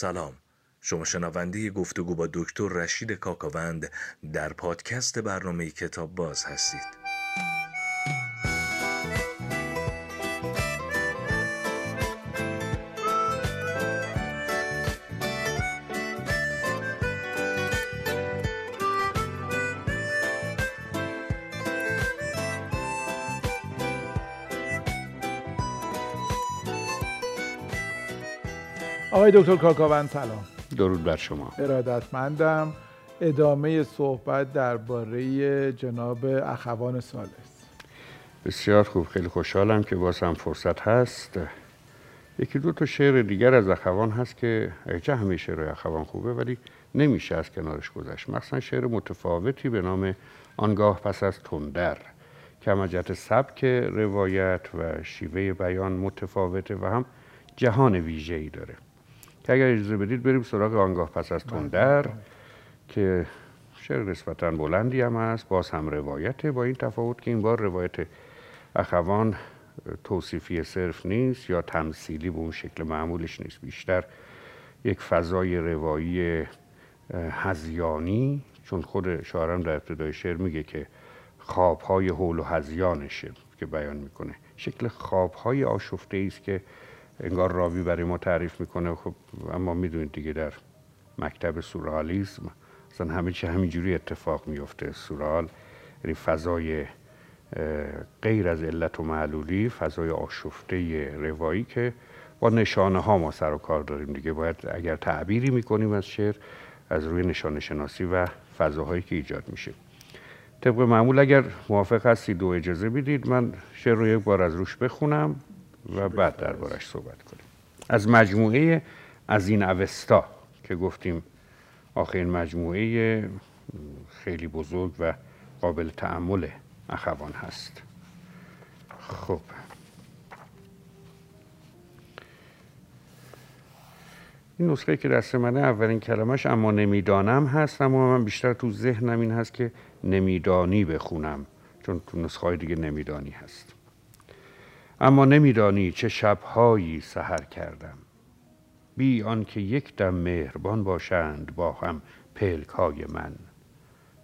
سلام. شما شنونده گفتگو با دکتر رشید کاکاوند در پادکست برنامه کتاب باز هستید. آقای دکتر کاکاوند سلام. درود بر شما. ارادتمندم ادامه صحبت درباره جناب اخوان سالس. بسیار خوب خیلی خوشحالم که باز هم فرصت هست. یکی دو تا شعر دیگر از اخوان هست که چه همه شعر اخوان خوبه ولی نمیشه از کنارش گذشت. مخصوصا شعر متفاوتی به نام آنگاه پس از تندر. که هم سبک روایت و شیوه بیان متفاوته و هم جهان ویژه‌ای داره. که اگر اجازه بدید بریم سراغ آنگاه پس از تندر که شعر نسبتا بلندی هم هست باز هم روایته با این تفاوت که این بار روایت اخوان توصیفی صرف نیست یا تمثیلی به اون شکل معمولش نیست. بیشتر یک فضای روایی هزیانی چون خود شاعرم در ابتدای شعر میگه که خوابهای حول و هزیانشه که بیان می‌کنه. شکل خوابهای آشفته است که انگار راوی برای ما تعریف می‌کنه. خب اما می‌دونید دیگه در مکتب سورالیسم اصلا همه چی همینجوری اتفاق میفته سورال یعنی فضای غیر از علت و معلولی فضای آشفته روایی که با نشانه ها ما سر و کار داریم دیگه. باید اگر تعبیری می‌کنیم از شعر از روی نشانه شناسی و فضاهایی که ایجاد میشه. طبق معمول اگر موافق هستید و اجازه بدید من شعر رو یک بار از روش بخونم. و بعد دربارش صحبت کنیم. از مجموعه از این اوستا که گفتیم آخرین مجموعه خیلی بزرگ و قابل تعمل اخوان هست. خب. این نسخه که دست منه اولین کلمش اما نمی‌دانم هست اما من بیشتر تو ذهنم این هست که نمیدانی بخونم چون تو نسخه های دیگه نمیدانی هست. اما نمیدانی چه شبهایی سحر کردم. بی آنکه یک دم مهربان باشند با هم پلک های من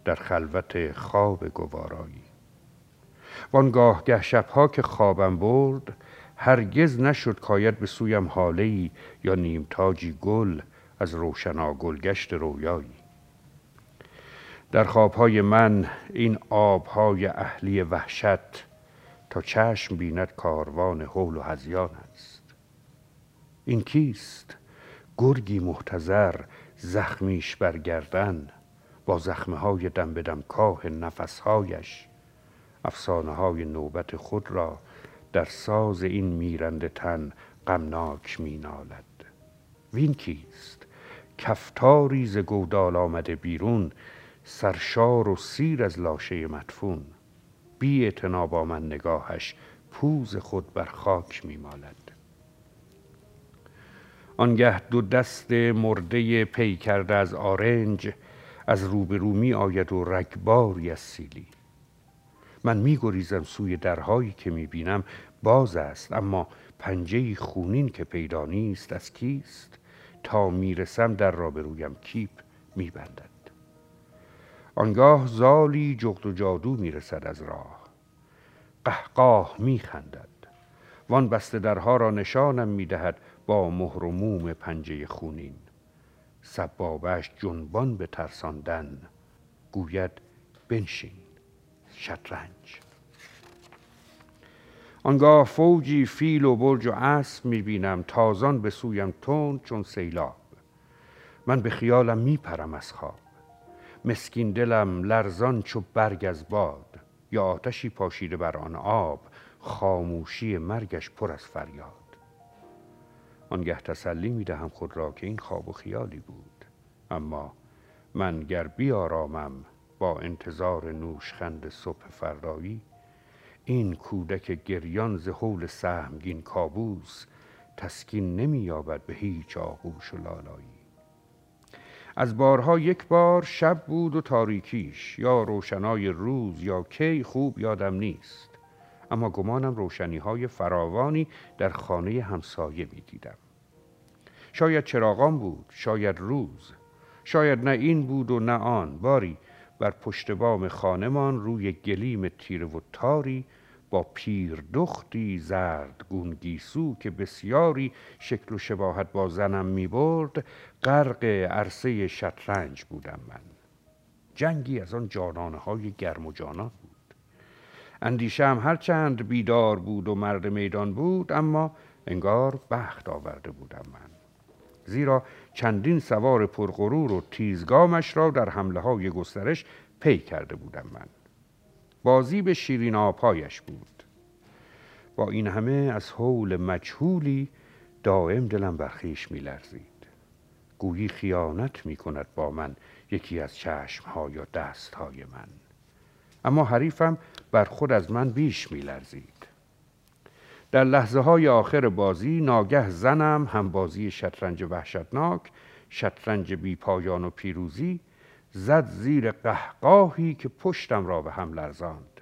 در خلوت خواب گوارایی. وانگاه گه شبها که خوابم برد هرگز نشد کاید به سویم حاله یا نیمتاجی گل از روشنا گلگشت رویایی. در خوابهای من این آبهای اهلی وحشت تا چشم بیند کاروان حول و هزیان است. این کیست؟ گرگی محتظر زخمیش برگردن با زخمه های دم بدم کاه نفسهایش افسانه های نوبت خود را در ساز این میرنده تن غمناک مینالد. وین کیست؟ کفتاری ز گودال آمده بیرون سرشار و سیر از لاشه مدفون. بی با من نگاهش پوز خود بر خاک میمالد. آنگه دو دست مرده پی کرده از آرنج از روبرو می آید و رگباری از سیلی. من می گریزم سوی درهایی که می بینم باز است اما پنجه خونین که پیدا نیست از کیست؟ تا می‌رسم در را رویم کیپ میبندد. آنگاه زالی جغد و جادو می‌رسد از راه. قهقاه میخندد. وان بسته درها را نشانم می‌دهد با مهر و موم پنجه خونین. سبابش جنبان به ترساندن. گوید بنشین شطرنج. آنگاه فوجی فیل و برج و اسب می‌بینم تازان به سویم تند چون سیلاب. من به خیالم میپرم از خواب. مسکین دلم لرزان چو برگ از باد یا آتشی پاشیده بر آن آب خاموشی مرگش پر از فریاد. آنگه تسلی می دهم خود را که این خواب و خیالی بود. اما من گر بیارامم با انتظار نوشخند صبح فردایی این کودک گریان ز حول سهمگین کابوس تسکین نمییابد به هیچ آغوش و لالایی. از بارها یک بار شب بود و تاریکیش یا روشنای روز یا کی خوب یادم نیست. اما گمانم روشنی های فراوانی در خانه همسایه می دیدم شاید چراغان بود شاید روز. شاید نه این بود و نه آن. باری بر پشت بام خانمان روی گلیم تیره و تاری با پیر دختی زرد گونگیسو که بسیاری شکل و شباهت با زنم می برد غرق عرصه شطرنج بودم من. جنگی از آن جانانه های گرم و جانان بود. اندیشم هرچند بیدار بود و مرد میدان بود اما انگار بخت آورده بودم من. زیرا چندین سوار پرغرور و تیزگامش را در حمله های گسترش پی کرده بودم من. بازی به شیرین آپایش بود. با این همه از حول مجهولی دائم دلم برخیش می لرزید گویی خیانت می کند با من یکی از چشمها یا دستهای من. اما حریفم بر خود از من بیش می لرزید در لحظه های آخر بازی ناگه زنم هم بازی شطرنج وحشتناک شطرنج بی پایان و پیروزی زد زیر قهقاهی که پشتم را به هم لرزاند.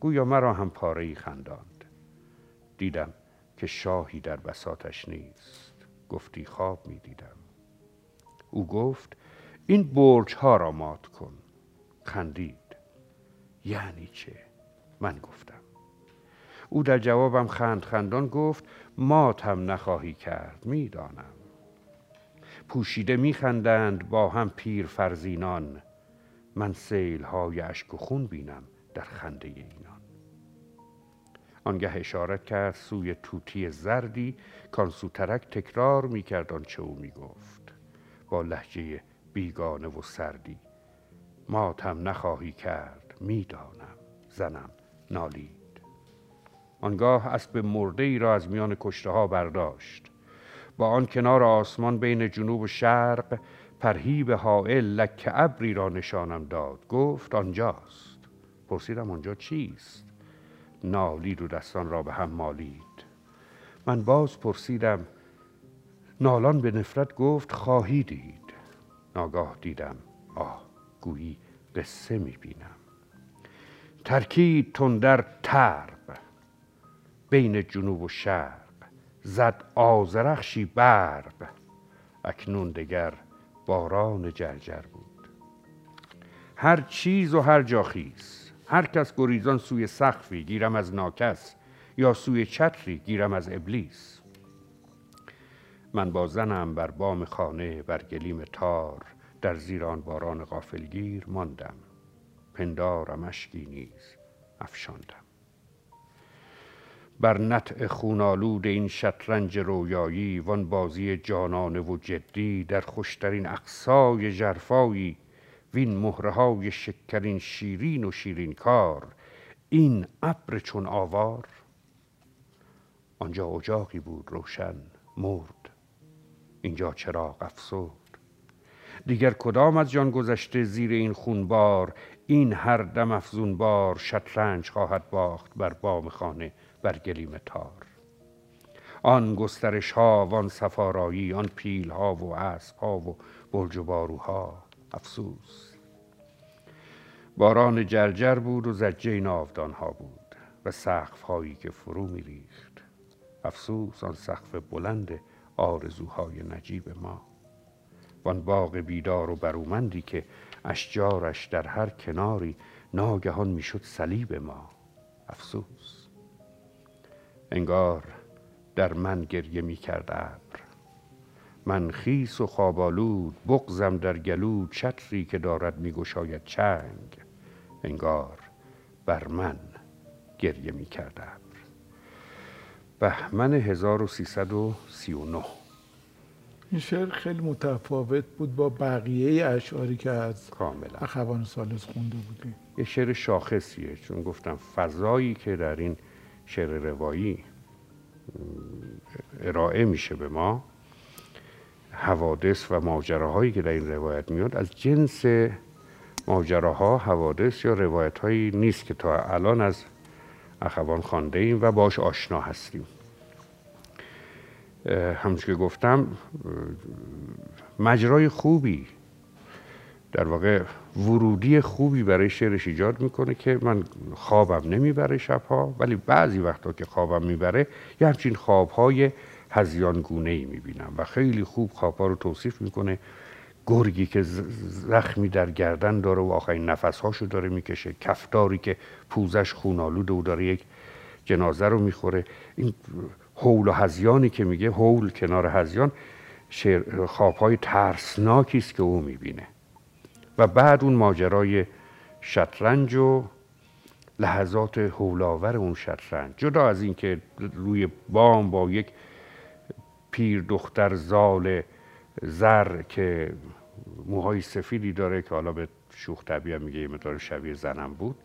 گویا مرا هم پاره خنداند. دیدم که شاهی در بساتش نیست. گفتی خواب می دیدم. او گفت این برج ها را مات کن. خندید. یعنی چه؟ من گفتم. او در جوابم خند خندان گفت ماتم نخواهی کرد می‌دانم پوشیده میخندند با هم پیر فرزینان من سیل های اشک و خون بینم در خنده اینان. آنگه اشارت کرد سوی توتی زردی کان سوترک تکرار می‌کرد آنچه او می‌گفت. با لحجه بیگانه و سردی ماتم نخواهی کرد می‌دانم زنم نالید. آنگاه اسب مرده ای را از میان کشته ها برداشت. با آن کنار آسمان بین جنوب و شرق پرهیب حائل لک ابری را نشانم داد. گفت آنجاست. پرسیدم آنجا چیست؟ نالید و دستان را به هم مالید. من باز پرسیدم نالان به نفرت گفت خواهی دید. ناگاه دیدم آه گویی قصه می‌بینم ترکید تندر ترب بین جنوب و شرق. زد آزرخشی برق. اکنون دگر باران جرجر بود. هر چیز و هر جا خیز. هر کس گریزان سوی سقفی گیرم از ناکس یا سوی چتری گیرم از ابلیس. من با زنم بر بام خانه بر گلیم تار در زیران باران غافلگیر ماندم. پندارم اشکی نیز افشاندم. بر نطع خونالود این شطرنج رویایی وان بازی جانانه و جدی در خوشترین اقصای جرفایی وین مهره های شکرین شیرین و شیرین کار این ابر چون آوار. آنجا اجاقی بود روشن مرد. اینجا چراغ افسرد. دیگر کدام از جان گذشته زیر این خونبار این هر دم افزون بار شطرنج خواهد باخت بر بام خانه. بر گلیم تار. آن گسترش ها وان سفارایی آن پیل ها و اسب ها و برج و باروها. افسوس. باران جرجر بود و زجه ناودان ها بود و سقف هایی که فرو می ریخت. افسوس آن سقف بلند آرزوهای نجیب ما. وان باغ بیدار و برومندی که اشجارش در هر کناری ناگهان می‌شد صلیب ما. افسوس. انگار در من گریه می کرد ابر من خیس و خوابالود بغزم در گلو چتری که دارد می گشاید چنگ انگار بر من گریه می کرد ابر بهمن 1339 این شعر خیلی متفاوت بود با بقیه اشعاری که از کاملا. اخوان سالس خونده بودی یه شعر شاخصیه چون گفتم فضایی که در این شعر روایی ارائه میشه به ما. حوادث و ماجراهایی که در این روایت میاد از جنس ماجراها حوادث یا روایت هایی نیست که تا الان از اخوان خانده ایم و باش آشنا هستیم. همچون که گفتم مجرای خوبی در واقع ورودی خوبی برای شعرش ایجاد می‌کنه که من خوابم نمی‌بره شبها ولی بعضی وقتا که خوابم می‌بره یه همچین خوابهای هزیان گونه ای می‌بینم و خیلی خوب خوابها رو توصیف می‌کنه. گرگی که زخمی در گردن داره و آخرین نفسهاشو داره می‌کشه. کفداری که پوزش خونالود و داره یک جنازه رو می‌خوره. این حول و هزیانی که میگه حول کنار هزیان خوابهای ترسناکی است که او می‌بینه. و بعد اون ماجرای شطرنج و لحظات حولاور اون شطرنج. جدا از اینکه روی بام با یک پیر دختر زال زر که موهای سفیدی داره که حالا به شوخ طبیعه میگه یه مدار شبیه زنم بود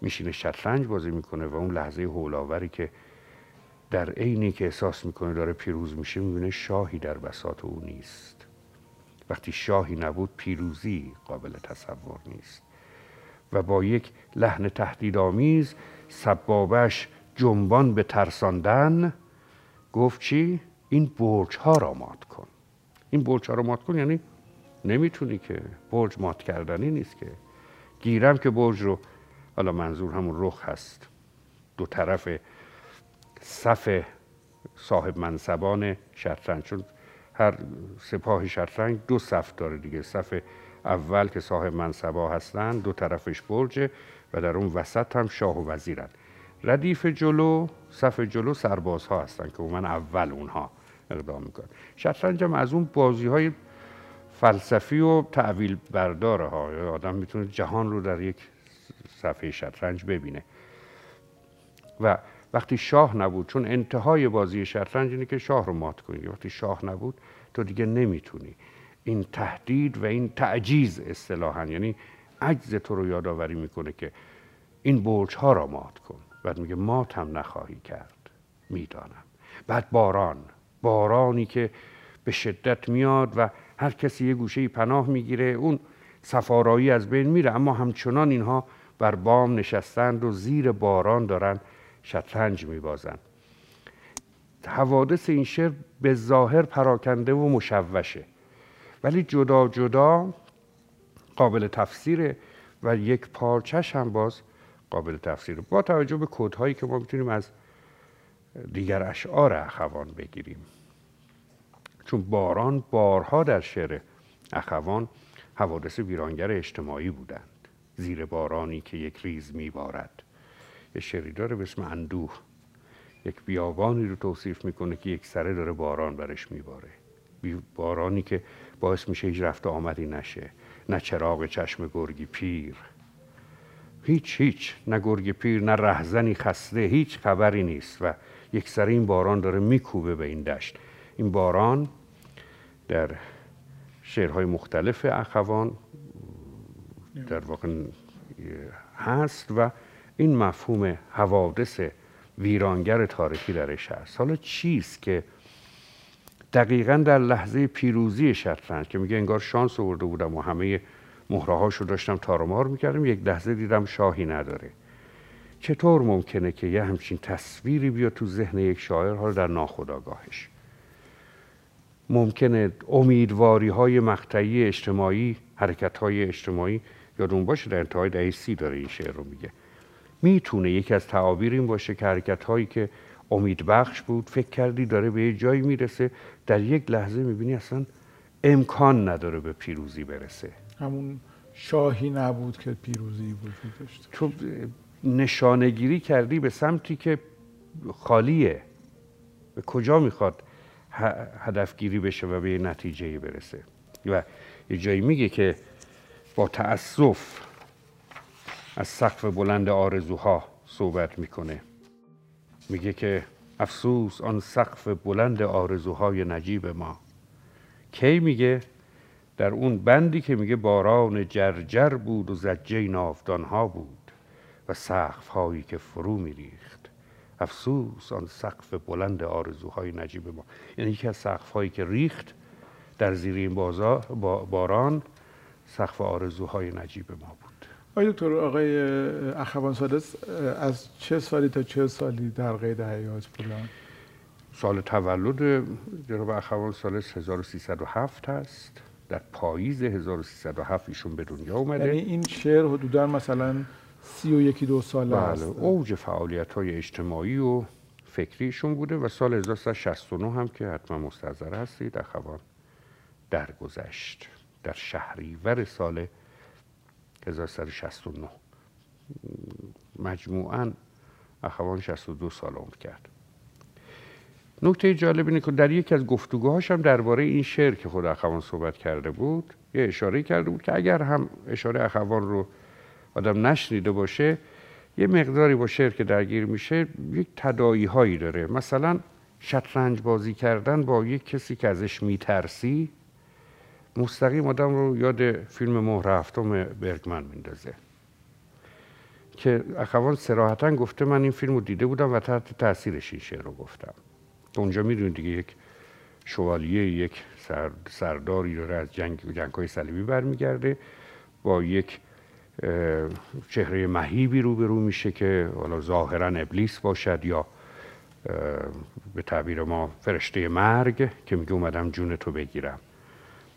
میشینه شطرنج بازی می‌کنه و اون لحظه هولاوری که در عینی که احساس می‌کنه داره پیروز میشه می‌بینه شاهی در بساط او نیست. وقتی شاهی نبود پیروزی قابل تصور نیست. و با یک لحن تهدیدآمیز سبابش جنبان به ترساندن گفت چی؟ این برج ها را مات کن. این برج ها را مات کن یعنی نمی‌تونی که برج مات کردنی نیست که. گیرم که برج رو حالا منظور همون رخ هست. دو طرف صف صاحب منصبان شطرنج. چون هر سپاه شطرنج دو صف داره دیگه. صف اول که صاحب منصبا هستن دو طرفش برجه و در اون وسط هم شاه و وزیرن. ردیف جلو صف جلو سرباز ها هستن که من اول اونها اقدام می‌کنن. شطرنج هم از اون بازی های فلسفی و تعویل برداره ها آدم می‌تونه جهان رو در یک صفحه شطرنج ببینه. و وقتی شاه نبود چون انتهای بازی شطرنج اینه که شاه رو مات کنی. وقتی شاه نبود تو دیگه نمی‌تونی. این تهدید و این تعجیز اصطلاحا یعنی عجز تو رو یادآوری می‌کنه که این برج ها را مات کن. بعد میگه مات هم نخواهی کرد. می‌دانم. بعد باران. بارانی که به شدت میاد و هر کسی یه گوشه پناه می‌گیره اون سفارایی از بین میره. اما همچنان اینها بر بام نشستند و زیر باران دارن شطرنج میبازند حوادث این شعر به ظاهر پراکنده و مشوشه. ولی جدا جدا قابل تفسیره و یک پارچش هم باز قابل تفسیره. با توجه به کودهایی که ما می‌تونیم از دیگر اشعار اخوان بگیریم. چون باران بارها در شعر اخوان حوادث ویرانگر اجتماعی بودند. زیر بارانی که یک ریز میبارد. یه شعری داره به اسم اندوه. یک بیابانی رو توصیف می‌کنه که یک سره داره باران برش میباره. بارانی که باعث میشه هیچ رفت آمدی نشه. نه چراغ چشم گرگی پیر. هیچ هیچ. نه گرگ پیر نه رهزنی خسته. هیچ خبری نیست و یک سر این باران داره میکوبه به این دشت. این باران در شعرهای مختلف اخوان در واقع هست و این مفهوم حوادث ویرانگر تاریخی درش هست حالا چیست که دقیقا در لحظه پیروزی شطرنج که میگه انگار شانس آورده بودم و همه مهرهاشو داشتم تارمار می‌کردم یک لحظه دیدم شاهی نداره. چطور ممکنه که یه همچین تصویری بیاد تو ذهن یک شاعر حال در ناخودآگاهش؟ ممکنه امیدواری های مقطعی اجتماعی حرکت های اجتماعی یادون باشه در انتهای دهه سی داره این شعر رو میگه. می‌تونه یکی از تعابیر این باشه که حرکت هایی که امیدبخش بود فکر کردی داره به یه جایی می‌رسه در یک لحظه می‌بینی اصلا امکان نداره به پیروزی برسه. همون شاهی نبود که پیروزی وجود داشته. تو نشانگیری کردی به سمتی که خالیه. به کجا می‌خواد هدفگیری بشه و به یه نتیجه برسه؟ و یه جایی میگه که با تأسف از سقف بلند آرزوها صحبت می‌کنه. میگه که افسوس آن سقف بلند آرزوهای نجیب ما. کی میگه؟ در اون بندی که میگه باران جرجر بود و زجه نافدان ها بود و سقف هایی که فرو میریخت. افسوس آن سقف بلند آرزوهای نجیب ما. یعنی یکی از سقف هایی که ریخت در زیر این باران سقف آرزوهای نجیب ما بود. آقای دکتر آقای اخوان سادس از چه سالی تا چه سالی در قید حیات بودن؟ سال تولد جناب اخوان سالس 1307 هست در پاییز 1307 ایشون به دنیا اومده. یعنی این شعر حدودا مثلا سی و یکی دو ساله بله اوج فعالیت های اجتماعی و فکریشون بوده و سال 1969 هم که حتما مستحضر هستید اخوان درگذشت. در شهریور سال 1369 مجموعا اخوان 62 سال عمر کرد. نکته جالب اینه که در یکی از گفتگوهاش هم درباره این شعر که خود اخوان صحبت کرده بود یه اشاره کرده بود که اگر هم اشاره اخوان رو آدم نشنیده باشه یه مقداری با شعر که درگیر میشه یک تدایی هایی داره. مثلا شطرنج بازی کردن با یک کسی که ازش میترسی مستقیم آدم رو یاد فیلم مهر هفتم برگمن میندازه. که اخوان سراحتا گفته من این فیلم رو دیده بودم و تحت تاثیرش این شعر رو گفتم. اونجا می‌دونید دیگه یک شوالیه یک سرداری داره از جنگ جنگ های صلیبی برمیگرده با یک چهره مهیبی روبرو میشه که حالا ظاهرا ابلیس باشد یا به تعبیر ما فرشته مرگ که میگه اومدم جون تو بگیرم.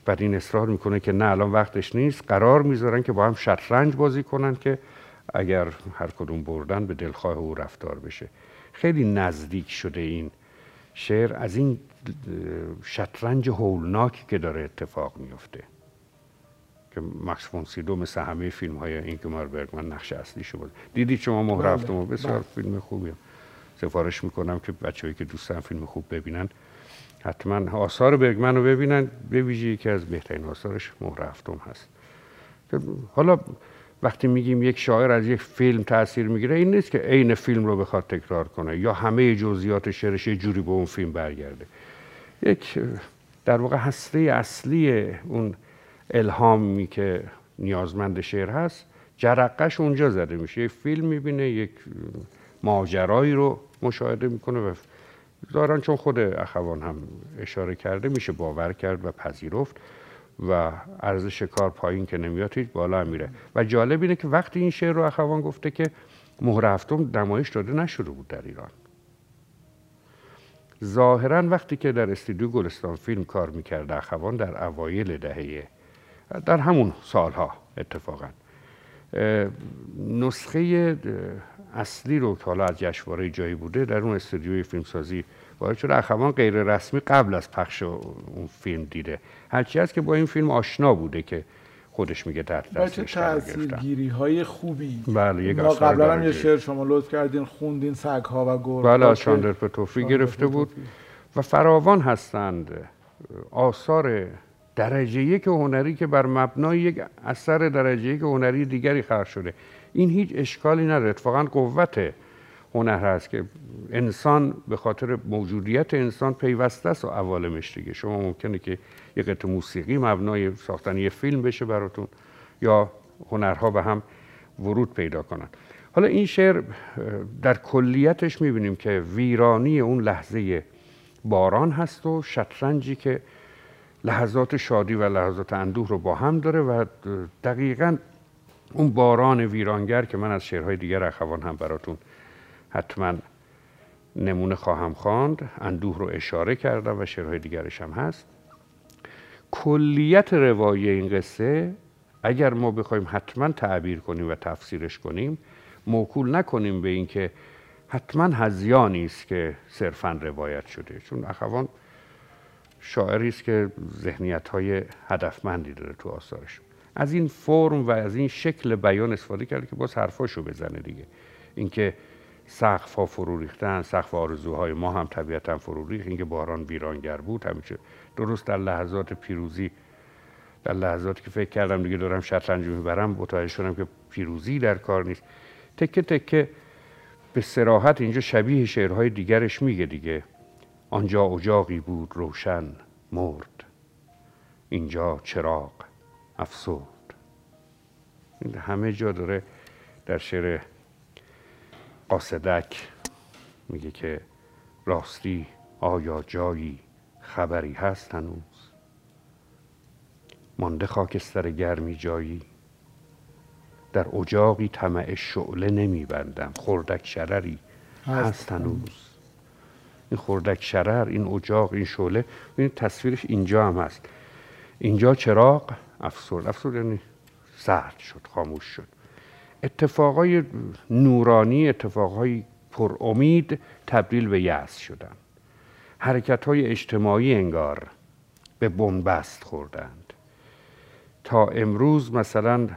بعد این اصرار می‌کنه که نه الان وقتش نیست. قرار می‌ذارن که با هم شطرنج بازی کنن که اگر هر کدوم بردن به دلخواه او رفتار بشه. خیلی نزدیک شده این شعر. از این شطرنج هولناکی که داره اتفاق میفته که مکس فونسیدو مثل همه فیلم های این که برگمن نقش اصلی بود دیدی شما مهر بله. هفتم؟ بسیار بله. فیلم خوبیه. سفارش می‌کنم که بچه‌ای که دوستان فیلم خوب ببینن حتما. آثار برگمن رو ببینن به ویژه که از بهترین آثارش مهر هفتم هست. حالا وقتی میگیم یک شاعر از یک فیلم تاثیر می‌گیره این نیست که عین فیلم رو بخواد تکرار کنه یا همه جزئیات شعرش یه جوری به اون فیلم برگرده. یک در واقع هسته اصلی اون الهامی که نیازمند شعر هست جرقش اونجا زده میشه. یک فیلم می‌بینه یک ماجرایی رو مشاهده می‌کنه و دارن چون خود اخوان هم اشاره کرده میشه باور کرد و پذیرفت و ارزش کار پایین که نمیاد هیچ بالا میره. و جالب اینه که وقتی این شعر رو اخوان گفته که مهر هفتم نمایش داده نشده بود در ایران. ظاهرا وقتی که در استودیو گلستان فیلم کار می‌کرد اخوان در اوایل دهه در همون سالها اتفاقا نسخه اصلی رو که حالا از جشنواره جایی بوده در اون استودیوی فیلمسازی وارد شده. اخوان غیر رسمی قبل از پخش اون فیلم دیده. هرچی هست که با این فیلم آشنا بوده که خودش میگه تحت دستش تاثیرگیری های خوبی. بله یک ما قبلا هم یه شعر شما لطف کردین خوندین سگ ها و گرگ بله از شاندر پتوفی گرفته بود. و فراوان هستند. آثار درجه یک هنری که بر مبنای یک اثر درجه یک هنری دیگری خلق شده. این هیچ اشکالی نداره. اتفاقا قوت هنر هست که انسان به خاطر موجودیت انسان پیوسته است و عوالمش دیگه. شما ممکنه که یه قطع موسیقی مبنای ساختن یه فیلم بشه براتون یا هنرها به هم ورود پیدا کنن. حالا این شعر در کلیتش می‌بینیم که ویرانی اون لحظه باران هست و شطرنجی که لحظات شادی و لحظات اندوه رو با هم داره و دقیقا اون باران ویرانگر که من از شعرهای دیگر اخوان هم براتون حتما نمونه خواهم خواند اندوه رو اشاره کردم و شعرهای دیگرش هم هست. کلیت روایی این قصه اگر ما بخوایم حتما تعبیر کنیم و تفسیرش کنیم موکول نکنیم به اینکه حتما هزیانی است که صرفا روایت شده. چون اخوان شاعری است که ذهنیت های هدفمندی داره تو آثارش. از این فرم و از این شکل بیان استفاده کرده که باز حرفاشو بزنه دیگه. اینکه سقف ها فرو ریختن سقف آرزوهای ما هم طبیعتا فرو ریخت. اینکه باران ویرانگر بود همیشه درست در لحظات پیروزی در لحظاتی که فکر کردم دیگه دارم شطرنج می‌برم متوجه شدم که پیروزی در کار نیست. تکه تکه به سراحت اینجا شبیه شعرهای دیگرش میگه دیگه. آنجا اجاقی بود روشن مرد. اینجا چراغ. افسرد. این همه جا داره در شعر قاصدک میگه که راستی آیا جایی خبری هست هنوز؟ مانده خاکستر گرمی جایی. در اجاقی طمع شعله نمیبندم. خردک شرری هست هنوز. این خردک شرر این اجاق این شعله این تصویرش اینجا هم هست. اینجا چراغ افسرد افسرد یعنی سرد شد خاموش شد. اتفاقای نورانی اتفاقهای پر امید تبدیل به یأس شدن حرکت های اجتماعی انگار به بنبست خوردند. تا امروز مثلا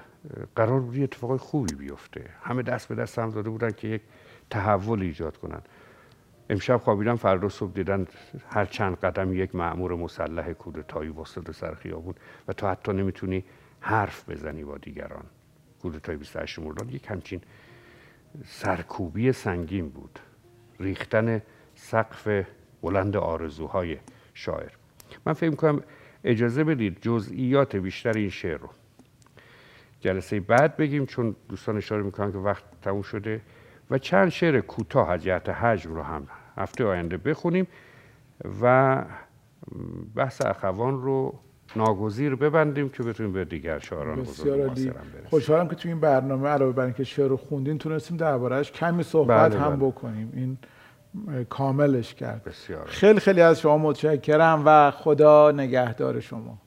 قرار بود اتفاقای خوبی بیفته. همه دست به دست هم داده بودن که یک تحول ایجاد کنند. امشب خوابیدن فردا صبح دیدن هر چند قدم یک معمور مسلح کودتایی واسطه سر خیابون و تو حتی نمی‌تونی حرف بزنی با دیگران. کودتای 28 مرداد یک همچین سرکوبی سنگین بود. ریختن سقف بلند آرزوهای شاعر. من فکر کنم اجازه بدید جزئیات بیشتر این شعر رو جلسه بعد بگیم چون دوستان اشاره می‌کنن که وقت تموم شده. و چند شعر کوتاه از جهت حجم رو هم هفته آینده بخونیم و بحث اخوان رو ناگزیر ببندیم که بتونیم به دیگر شاعران بزرگ برسیم. خوشحالم که تو این برنامه علاوه بر اینکه شعر رو خوندین تونستیم دربارهش کمی صحبت بله هم بله. بکنیم. این کاملش کرد. بسیار خیلی خیلی از شما متشکرم و خدا نگهدار شما.